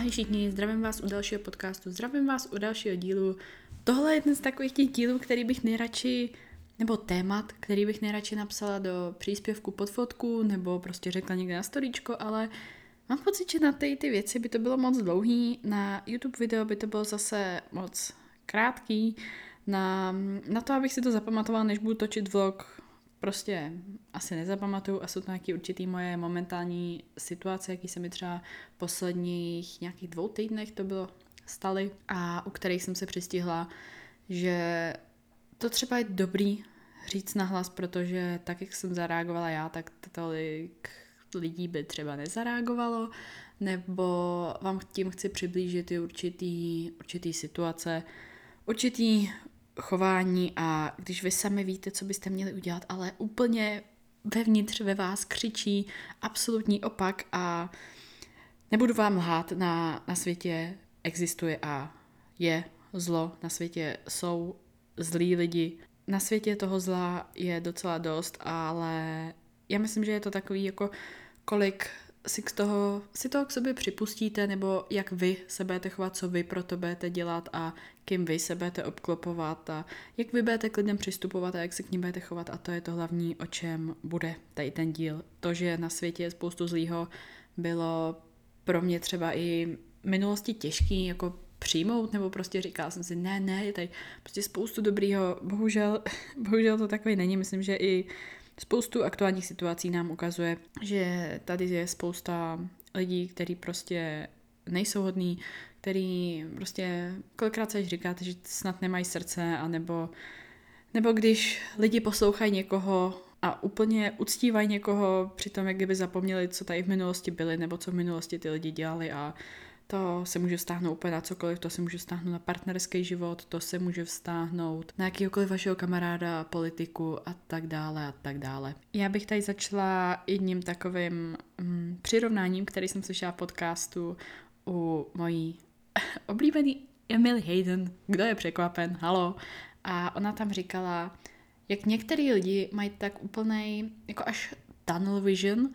Ahoj všichni, zdravím vás u dalšího podcastu, zdravím vás u dalšího dílu. Tohle je jeden z takových těch dílů, který bych nejradši, nebo témat, který bych nejradši napsala do příspěvku pod fotku, nebo prostě řekla někde na storíčko, ale mám pocit, že na ty, ty věci by to bylo moc dlouhý, na YouTube video by to bylo zase moc krátký, na, na to, abych si to zapamatovala, než budu točit vlog, prostě asi nezapamatuju a jsou to nějaké určitý moje momentální situace, jaký se mi třeba posledních nějakých dvou týdnech to bylo staly a u kterých jsem se přistihla, že to třeba je dobrý říct nahlas, protože tak, jak jsem zareagovala já, tak tolik lidí by třeba nezareagovalo, nebo vám tím chci přiblížit i určitý, určitý situace, určitý chování a když vy sami víte, co byste měli udělat, ale úplně vevnitř ve vás křičí absolutní opak a nebudu vám lhát, na, na světě existuje a je zlo, na světě jsou zlí lidi, na světě toho zla je docela dost, ale já myslím, že je to takový jako kolik si, k toho, si toho k sobě připustíte, nebo jak vy se budete chovat, co vy pro to budete dělat a kým vy se budete obklopovat a jak vy budete k lidem přistupovat a jak se k ním budete chovat. A to je to hlavní, o čem bude tady ten díl. To, že na světě je spoustu zlýho, bylo pro mě třeba i v minulosti těžký jako přijmout, nebo prostě říkala jsem si, ne, ne, je tady prostě spoustu dobrýho, bohužel, bohužel to takový není, myslím, že i spoustu aktuálních situací nám ukazuje, že tady je spousta lidí, kteří prostě nejsou hodní, který prostě kolikrát se říkáte, že snad nemají srdce, anebo nebo když lidi poslouchají někoho a úplně uctívají někoho, přitom jak kdyby zapomněli, co tady v minulosti byli, nebo co v minulosti ty lidi dělali a to se může vztáhnout úplně na cokoliv, to se může vztáhnout na partnerský život, to se může vztáhnout na jakýkoliv vašeho kamaráda, politiku a tak dále a tak dále. Já bych tady začala jedním takovým mm, přirovnáním, který jsem slyšela v podcastu u mojí oblíbený Emily Hayden. Kdo je překvapen? Halo. A ona tam říkala, jak některý lidi mají tak úplnej, jako až tunnel vision,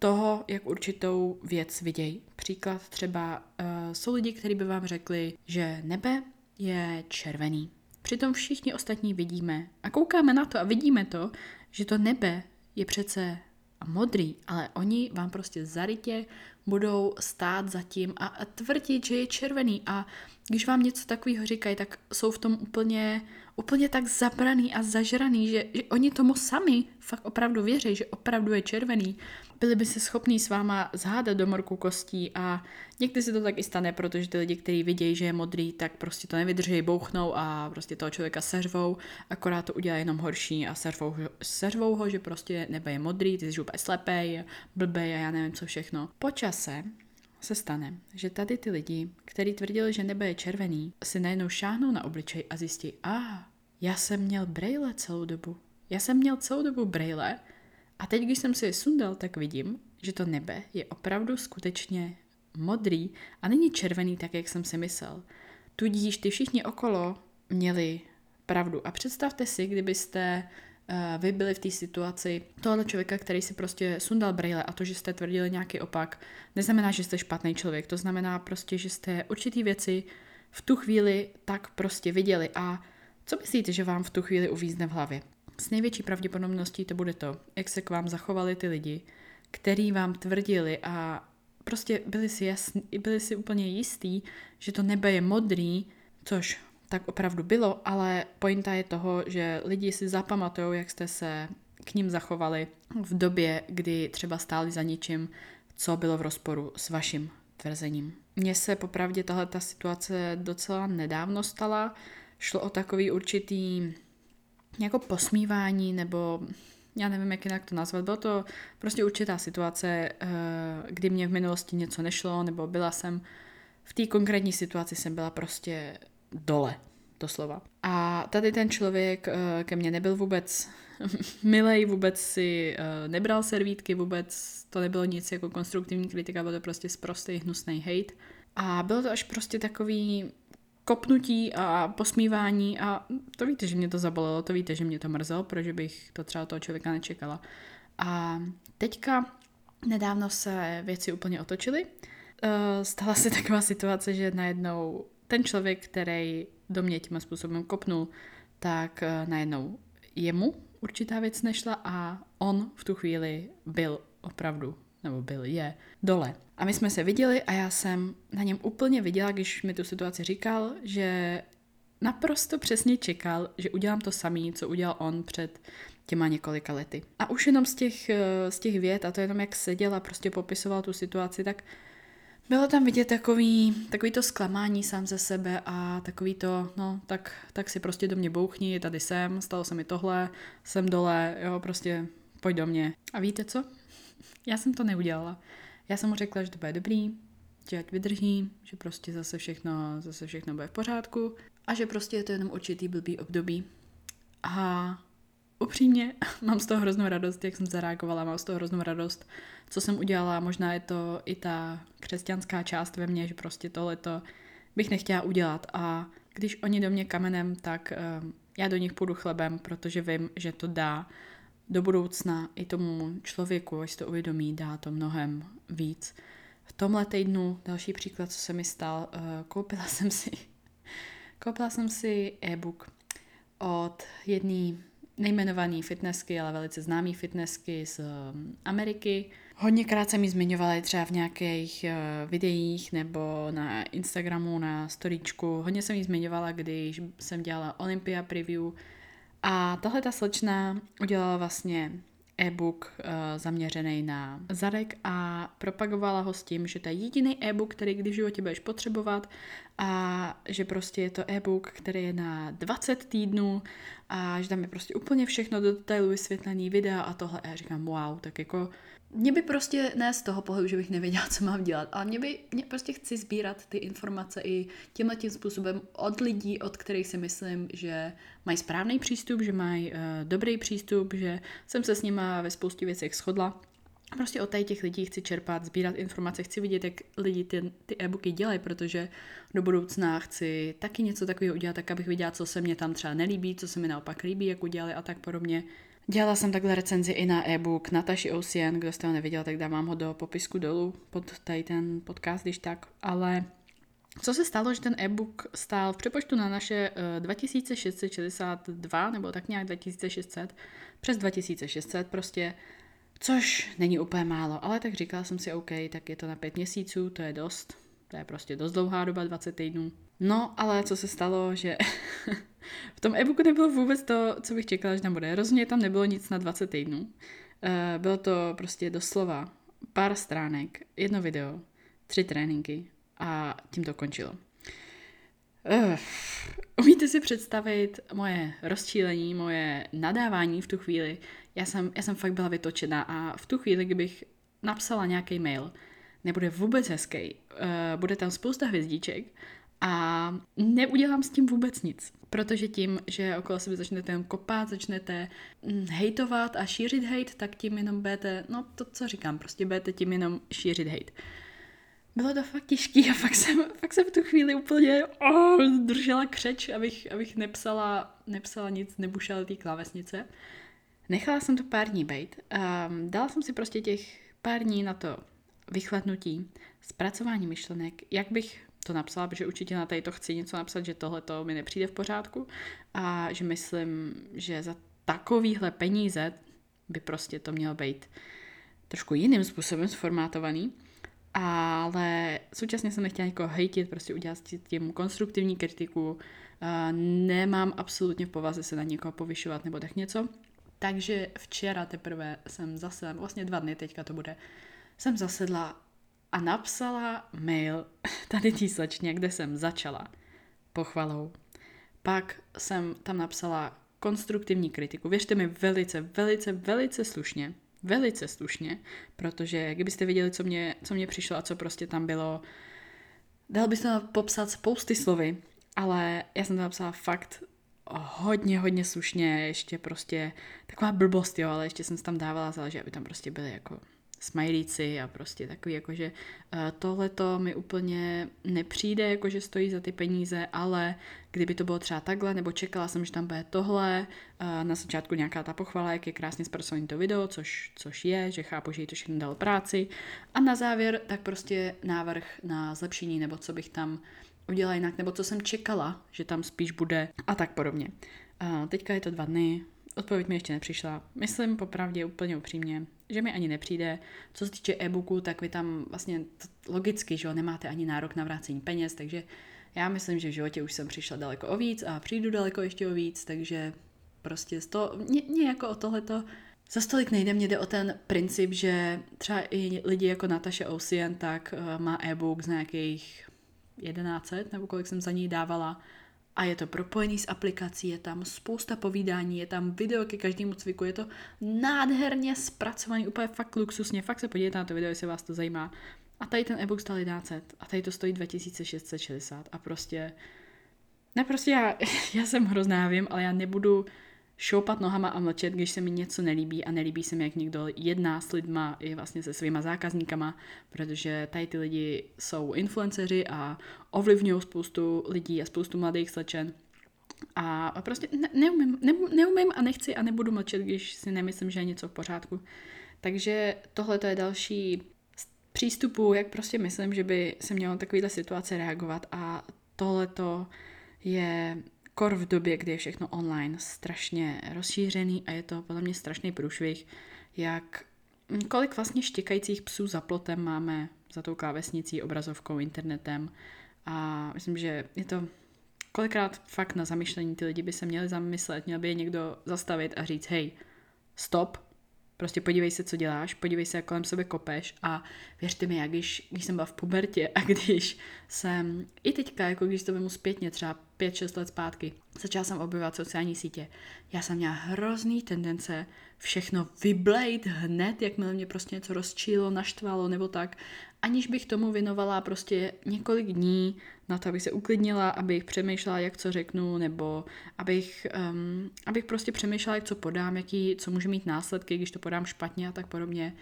toho, jak určitou věc vidějí. Příklad třeba uh, jsou lidi, kteří by vám řekli, že nebe je červený. Přitom všichni ostatní vidíme a koukáme na to a vidíme to, že to nebe je přece modrý, ale oni vám prostě zarytě budou stát zatím a tvrdit, že je červený a když vám něco takového říkají, tak jsou v tom úplně, úplně tak zabraný a zažraný, že, že oni tomu sami fakt opravdu věří, že opravdu je červený byli by se schopní s váma zhádat do morku kostí a někdy se to tak i stane, protože ty lidi, kteří vidějí, že je modrý, tak prostě to nevydrží, bouchnou a prostě toho člověka seřvou, akorát to udělá jenom horší a seřvou, seřvou ho, že prostě nebe je modrý, ty jsi úplně slepej, blbej a já nevím co všechno. Po čase se stane, že tady ty lidi, kteří tvrdili, že nebe je červený, si najednou šáhnou na obličej a zjistí, a ah, já jsem měl brejle celou dobu. Já jsem měl celou dobu brejle a teď, když jsem si je sundal, tak vidím, že to nebe je opravdu skutečně modrý a není červený tak, jak jsem si myslel. Tudíž ty všichni okolo měli pravdu. A představte si, kdybyste vy byli v té situaci tohoto člověka, který si prostě sundal brýle a to, že jste tvrdili nějaký opak, neznamená, že jste špatný člověk. To znamená prostě, že jste určitý věci v tu chvíli tak prostě viděli. A co myslíte, že vám v tu chvíli uvízne v hlavě? S největší pravděpodobností to bude to, jak se k vám zachovali ty lidi, který vám tvrdili a prostě byli si, jasný, byli si úplně jistý, že to nebe je modrý, což tak opravdu bylo, ale pointa je toho, že lidi si zapamatují, jak jste se k ním zachovali v době, kdy třeba stáli za ničím, co bylo v rozporu s vaším tvrzením. Mně se popravdě tahle ta situace docela nedávno stala. Šlo o takový určitý jako posmívání nebo já nevím, jak jinak to nazvat. Bylo to prostě určitá situace, eh, kdy mě v minulosti něco nešlo, nebo byla jsem v té konkrétní situaci jsem byla prostě dole, doslova. A tady ten člověk eh, ke mně nebyl vůbec milej, vůbec si eh, nebral servítky, vůbec to nebylo nic jako konstruktivní kritika, bylo to prostě sprostý, hnusný hate. A bylo to až prostě takový kopnutí a posmívání a to víte, že mě to zabolelo, to víte, že mě to mrzelo, protože bych to třeba toho člověka nečekala. A teďka nedávno se věci úplně otočily. stala se taková situace, že najednou ten člověk, který do mě tím způsobem kopnul, tak uh, najednou jemu určitá věc nešla a on v tu chvíli byl opravdu, nebo byl, je, dole. A my jsme se viděli a já jsem na něm úplně viděla, když mi tu situaci říkal, že naprosto přesně čekal, že udělám to samý, co udělal on před těma několika lety. A už jenom z těch, eh, z těch vět, a to jenom jak seděl a prostě popisoval tu situaci, tak bylo tam vidět takový, takový to zklamání sám ze sebe a takový to, no, tak, tak si prostě do mě bouchni, tady jsem, stalo se mi tohle, jsem dole, jo, prostě pojď do mě. A víte co? Já jsem to neudělala. Já jsem mu řekla, že to bude dobrý, že ať vydrží, že prostě zase všechno, zase všechno bude v pořádku a že prostě je to jenom určitý blbý období. A upřímně mám z toho hroznou radost, jak jsem zareagovala, mám z toho hroznou radost, co jsem udělala. Možná je to i ta křesťanská část ve mně, že prostě tohleto bych nechtěla udělat. A když oni do mě kamenem, tak um, já do nich půjdu chlebem, protože vím, že to dá do budoucna i tomu člověku, až to uvědomí, dá to mnohem víc. V tomhle týdnu, další příklad, co se mi stal, uh, koupila jsem si koupila jsem si e-book od jedné nejmenované fitnessky, ale velice známé fitnessky z um, Ameriky. Hodněkrát jsem ji zmiňovala třeba v nějakých uh, videích nebo na Instagramu, na storíčku. Hodně jsem ji zmiňovala, když jsem dělala Olympia preview. A tahle ta slečna udělala vlastně e-book uh, zaměřený na zadek a propagovala ho s tím, že to je jediný e-book, který když v životě budeš potřebovat a že prostě je to e-book, který je na 20 týdnů a že tam je prostě úplně všechno do detailu vysvětlený videa a tohle. A já říkám, wow, tak jako mě by prostě ne z toho pohledu, že bych nevěděla, co mám dělat, ale mě by, mě prostě chci sbírat ty informace i tímhle tím způsobem od lidí, od kterých si myslím, že mají správný přístup, že mají uh, dobrý přístup, že jsem se s nima ve spoustě věcech shodla. Prostě od těch lidí chci čerpat, sbírat informace, chci vidět, jak lidi ty, ty e-booky dělají, protože do budoucna chci taky něco takového udělat, tak abych viděla, co se mě tam třeba nelíbí, co se mi naopak líbí, jak udělali a tak podobně. Dělala jsem takhle recenzi i na e-book Nataši Ocean, kdo jste ho neviděl, tak dávám ho do popisku dolů pod tady ten podcast, když tak, ale co se stalo, že ten e-book stál v přepočtu na naše uh, eh, 2662, nebo tak nějak 2600, přes 2600 prostě, což není úplně málo, ale tak říkala jsem si, OK, tak je to na pět měsíců, to je dost, to je prostě dost dlouhá doba, 20 týdnů. No, ale co se stalo, že v tom e-booku nebylo vůbec to, co bych čekala, že tam bude. Rozhodně tam nebylo nic na 20 týdnů. Eh, bylo to prostě doslova pár stránek, jedno video, tři tréninky a tím to končilo. Uh, umíte si představit moje rozčílení, moje nadávání v tu chvíli? Já jsem, já jsem fakt byla vytočená a v tu chvíli, kdybych napsala nějaký mail, nebude vůbec hezký, uh, bude tam spousta hvězdíček a neudělám s tím vůbec nic. Protože tím, že okolo sebe začnete kopat, začnete hm, hejtovat a šířit hejt, tak tím jenom budete, no to, co říkám, prostě budete tím jenom šířit hejt. Bylo to fakt těžký a fakt jsem, fakt jsem v tu chvíli úplně oh, držela křeč, abych, abych nepsala, nepsala nic, nebušala ty klávesnice. Nechala jsem to pár dní bejt. Um, dala jsem si prostě těch pár dní na to vychladnutí, zpracování myšlenek, jak bych to napsala, protože určitě na tady to chci něco napsat, že tohle to mi nepřijde v pořádku a že myslím, že za takovýhle peníze by prostě to mělo být trošku jiným způsobem sformátovaný, ale současně jsem nechtěla někoho hejtit, prostě udělat s tím konstruktivní kritiku, nemám absolutně v povaze se na někoho povyšovat nebo tak něco, takže včera teprve jsem zase, vlastně dva dny teďka to bude, jsem zasedla a napsala mail tady té slečně, kde jsem začala pochvalou. Pak jsem tam napsala konstruktivní kritiku. Věřte mi velice, velice, velice slušně. Velice slušně, protože kdybyste viděli, co mě, co mě přišlo a co prostě tam bylo, dal by se popsat spousty slovy, ale já jsem to napsala fakt hodně, hodně slušně, ještě prostě taková blbost, jo, ale ještě jsem tam dávala, záleží, aby tam prostě byly jako smajlíci a prostě takový, jakože eh, tohle to mi úplně nepřijde, jakože stojí za ty peníze, ale kdyby to bylo třeba takhle, nebo čekala jsem, že tam bude tohle, eh, na začátku nějaká ta pochvala, jak je krásně zpracovaný to video, což, což je, že chápu, že jí to všechno dalo práci. A na závěr tak prostě návrh na zlepšení, nebo co bych tam udělala jinak, nebo co jsem čekala, že tam spíš bude a tak podobně. A teďka je to dva dny, odpověď mi ještě nepřišla. Myslím popravdě úplně upřímně, že mi ani nepřijde. Co se týče e-booku, tak vy tam vlastně logicky, že jo, nemáte ani nárok na vrácení peněz, takže já myslím, že v životě už jsem přišla daleko o víc a přijdu daleko ještě o víc, takže prostě z toho, mě, mě jako o tohleto za stolik nejde, mě jde o ten princip, že třeba i lidi jako Natasha Ocean tak uh, má e-book z nějakých 1100, nebo kolik jsem za ní dávala, a je to propojený s aplikací, je tam spousta povídání, je tam video ke každému cviku, je to nádherně zpracovaný, úplně fakt luxusně, fakt se podívejte na to video, jestli vás to zajímá. A tady ten e-book stál 1100 a tady to stojí 2660 a prostě, ne prostě já, já jsem hrozná, vím, ale já nebudu šoupat nohama a mlčet, když se mi něco nelíbí a nelíbí se mi, jak někdo jedná s lidma i vlastně se svýma zákazníkama, protože tady ty lidi jsou influenceři a ovlivňují spoustu lidí a spoustu mladých slečen. A prostě ne, neumím, ne, neumím a nechci a nebudu mlčet, když si nemyslím, že je něco v pořádku. Takže tohle to je další přístupu, jak prostě myslím, že by se mělo takovýhle situace reagovat a tohle to je kor v době, kdy je všechno online strašně rozšířený a je to podle mě strašný průšvih, jak kolik vlastně štěkajících psů za plotem máme za tou klávesnicí, obrazovkou, internetem. A myslím, že je to kolikrát fakt na zamyšlení ty lidi by se měli zamyslet, měl by je někdo zastavit a říct, hej, stop, Prostě podívej se, co děláš, podívej se, jak kolem sebe kopeš a věřte mi, jak když, když jsem byla v pubertě a když jsem, i teďka, jako když to vemu zpětně, třeba 5-6 let zpátky, začala jsem objevovat sociální sítě. Já jsem měla hrozný tendence všechno vyblejt hned, jakmile mě prostě něco rozčílo, naštvalo nebo tak, aniž bych tomu věnovala prostě několik dní na to, abych se uklidnila, abych přemýšlela, jak co řeknu, nebo abych, um, abych prostě přemýšlela, jak co podám, jaký, co může mít následky, když to podám špatně a tak podobně.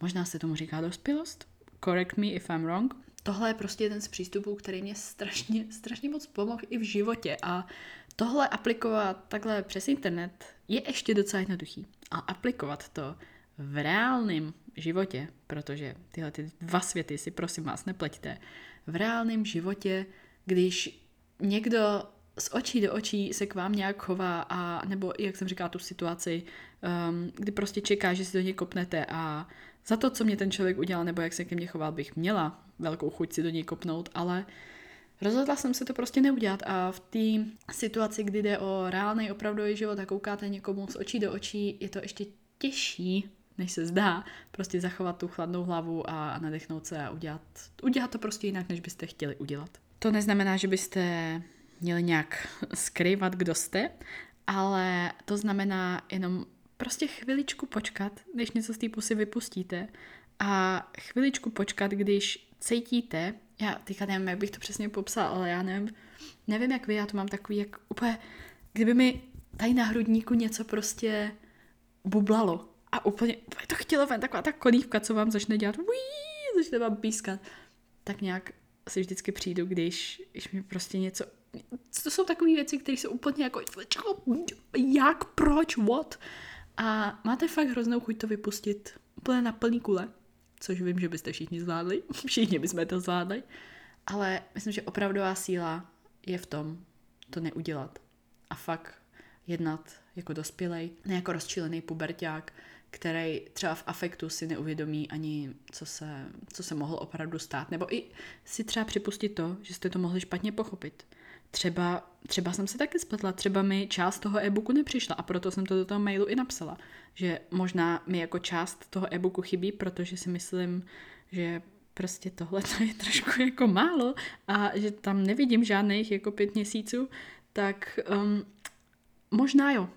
Možná se tomu říká dospělost. Correct me if I'm wrong. Tohle je prostě jeden z přístupů, který mě strašně, strašně moc pomohl i v životě a tohle aplikovat takhle přes internet je ještě docela jednoduchý. A aplikovat to v reálném životě, protože tyhle ty dva světy si prosím vás nepleťte, v reálném životě, když někdo z očí do očí se k vám nějak chová a nebo jak jsem říkala tu situaci, um, kdy prostě čeká, že si do něj kopnete a za to, co mě ten člověk udělal nebo jak se ke mně choval, bych měla velkou chuť si do něj kopnout, ale rozhodla jsem se to prostě neudělat a v té situaci, kdy jde o reálný opravdový život a koukáte někomu z očí do očí, je to ještě těžší než se zdá, prostě zachovat tu chladnou hlavu a nadechnout se a udělat, udělat to prostě jinak, než byste chtěli udělat. To neznamená, že byste měli nějak skrývat, kdo jste, ale to znamená jenom prostě chviličku počkat, než něco z té pusy vypustíte a chviličku počkat, když cítíte, já teďka nevím, jak bych to přesně popsal, ale já nevím, nevím jak vy, já to mám takový, jak úplně, kdyby mi tady na hrudníku něco prostě bublalo a úplně, úplně to chtělo ven, taková ta konívka, co vám začne dělat, uí, začne vám pískat. Tak nějak si vždycky přijdu, když, když mi prostě něco, to jsou takové věci, které jsou úplně jako, jak, proč, what? A máte fakt hroznou chuť to vypustit úplně na plný kule, což vím, že byste všichni zvládli, všichni bychom to zvládli, ale myslím, že opravdová síla je v tom to neudělat a fakt jednat jako dospělej, ne jako rozčilený puberták, který třeba v afektu si neuvědomí ani, co se, co se mohlo opravdu stát. Nebo i si třeba připustit to, že jste to mohli špatně pochopit. Třeba, třeba jsem se taky spletla, třeba mi část toho e-booku nepřišla a proto jsem to do toho mailu i napsala. Že možná mi jako část toho e-booku chybí, protože si myslím, že prostě tohle je trošku jako málo a že tam nevidím žádných jako pět měsíců, tak um, možná jo,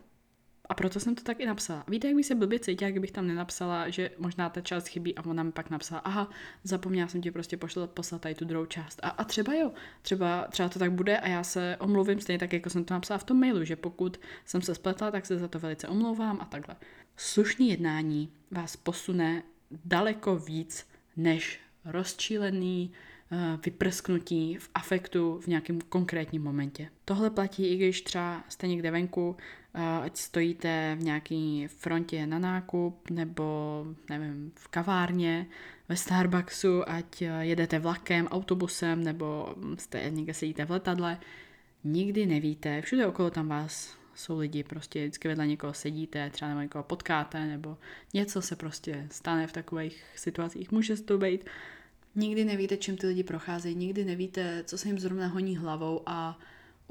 a proto jsem to tak i napsala. Víte, jak bych se blbě cítila, kdybych tam nenapsala, že možná ta část chybí a ona mi pak napsala, aha, zapomněla jsem ti prostě pošlat, poslat tady tu druhou část. A, a třeba jo, třeba, třeba to tak bude a já se omluvím stejně tak, jako jsem to napsala v tom mailu, že pokud jsem se spletla, tak se za to velice omlouvám a takhle. Slušný jednání vás posune daleko víc než rozčílený eh, vyprsknutí v afektu v nějakém konkrétním momentě. Tohle platí i když třeba jste někde venku, ať stojíte v nějaké frontě na nákup nebo nevím, v kavárně, ve Starbucksu, ať eh, jedete vlakem, autobusem nebo jste někde sedíte v letadle, nikdy nevíte, všude okolo tam vás jsou lidi, prostě vždycky vedle někoho sedíte, třeba nebo někoho potkáte, nebo něco se prostě stane v takových situacích, může to být. Nikdy nevíte, čím ty lidi procházejí, nikdy nevíte, co se jim zrovna honí hlavou a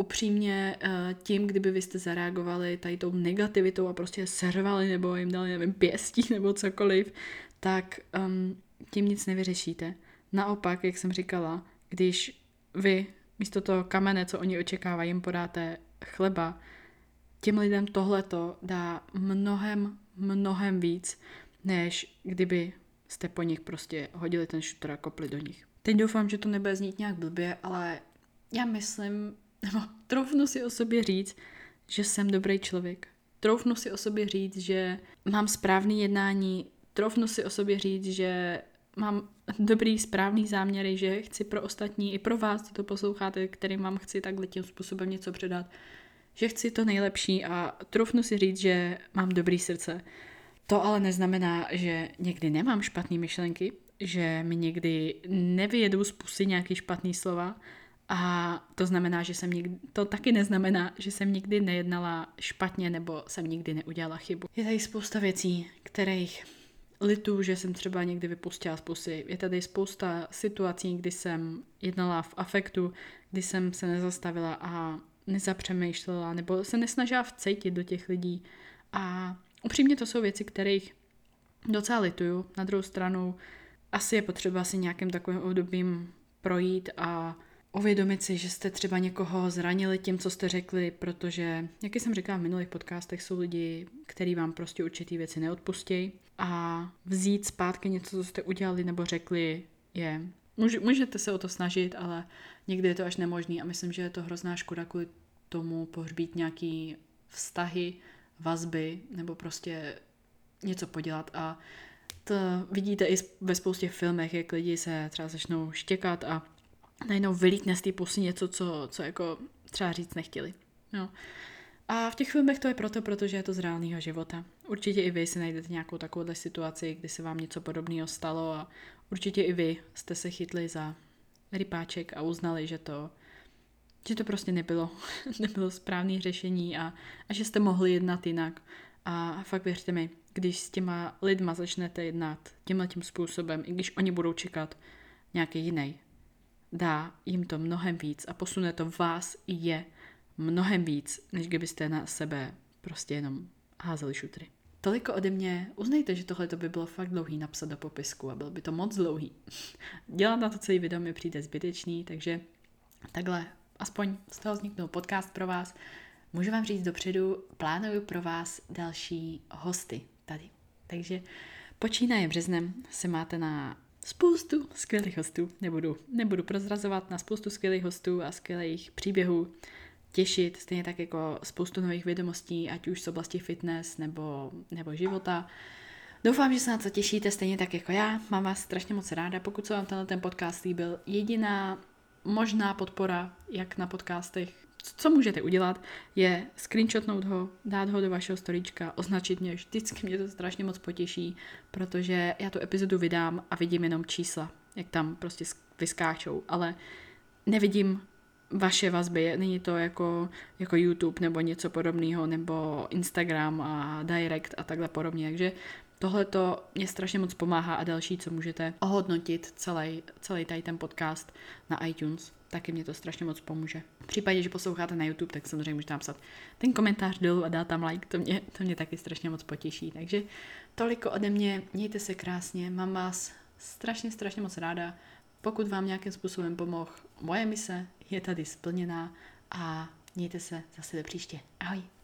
upřímně eh, tím, kdyby vy jste zareagovali tady tou negativitou a prostě servali nebo jim dali, nevím, pěstí nebo cokoliv, tak um, tím nic nevyřešíte. Naopak, jak jsem říkala, když vy místo toho kamene, co oni očekávají, jim podáte chleba, těm lidem tohleto dá mnohem, mnohem víc, než kdyby jste po nich prostě hodili ten šuter a kopli do nich. Teď doufám, že to nebude znít nějak blbě, ale já myslím, nebo troufnu si o sobě říct, že jsem dobrý člověk. Troufnu si o sobě říct, že mám správný jednání, troufnu si o sobě říct, že mám dobrý, správný záměry, že chci pro ostatní i pro vás, co to posloucháte, kterým vám chci takhle tím způsobem něco předat, že chci to nejlepší a trufnu si říct, že mám dobrý srdce. To ale neznamená, že někdy nemám špatné myšlenky, že mi někdy nevyjedou z pusy nějaký špatný slova a to znamená, že jsem nikdy, to taky neznamená, že jsem nikdy nejednala špatně nebo jsem nikdy neudělala chybu. Je tady spousta věcí, kterých litu, že jsem třeba někdy vypustila z pusy. Je tady spousta situací, kdy jsem jednala v afektu, kdy jsem se nezastavila a nezapřemýšlela nebo se nesnažila vcejtit do těch lidí. A upřímně to jsou věci, kterých docela lituju. Na druhou stranu asi je potřeba si nějakým takovým obdobím projít a uvědomit si, že jste třeba někoho zranili tím, co jste řekli, protože, jak jsem říkala v minulých podcastech, jsou lidi, kteří vám prostě určitý věci neodpustí a vzít zpátky něco, co jste udělali nebo řekli, je Můžete se o to snažit, ale někdy je to až nemožný. A myslím, že je to hrozná škoda kvůli tomu pohřbít nějaký vztahy, vazby nebo prostě něco podělat. A to vidíte i ve spoustě filmech, jak lidi se třeba začnou štěkat a najednou vylítne z té pusy něco, co, co jako třeba říct nechtěli. No. A v těch filmech to je proto, protože je to z reálného života. Určitě i vy si najdete nějakou takovouhle situaci, kdy se vám něco podobného stalo a určitě i vy jste se chytli za rypáček a uznali, že to, že to prostě nebylo, nebylo správné řešení a, a že jste mohli jednat jinak. A fakt věřte mi, když s těma lidma začnete jednat tímhle tím způsobem, i když oni budou čekat nějaký jiný, dá jim to mnohem víc a posune to vás i je mnohem víc, než kdybyste na sebe prostě jenom házeli šutry. Toliko ode mě. Uznejte, že tohle by bylo fakt dlouhý napsat do popisku a byl by to moc dlouhý. Dělat na to celý video mi přijde zbytečný, takže takhle aspoň z toho vzniknul podcast pro vás. Můžu vám říct dopředu, plánuju pro vás další hosty tady. Takže počínaje březnem se máte na spoustu skvělých hostů. Nebudu, nebudu prozrazovat na spoustu skvělých hostů a skvělých příběhů těšit, stejně tak jako spoustu nových vědomostí, ať už z oblasti fitness nebo, nebo života. Doufám, že se na to těšíte stejně tak jako já. Mám vás strašně moc ráda. Pokud se vám tenhle ten podcast líbil, jediná možná podpora, jak na podcastech, co můžete udělat, je screenshotnout ho, dát ho do vašeho storíčka, označit mě, vždycky mě to strašně moc potěší, protože já tu epizodu vydám a vidím jenom čísla, jak tam prostě vyskáčou, ale nevidím vaše vazby, není to jako, jako YouTube nebo něco podobného, nebo Instagram a Direct a takhle podobně, takže tohle to mě strašně moc pomáhá a další, co můžete ohodnotit celý, celý tady ten podcast na iTunes, taky mě to strašně moc pomůže. V případě, že posloucháte na YouTube, tak samozřejmě můžete napsat ten komentář dolů a dát tam like, to mě, to mě taky strašně moc potěší. Takže toliko ode mě, mějte se krásně, mám vás strašně, strašně moc ráda. Pokud vám nějakým způsobem pomohl, moje mise je tady splněná a mějte se zase do příště. Ahoj.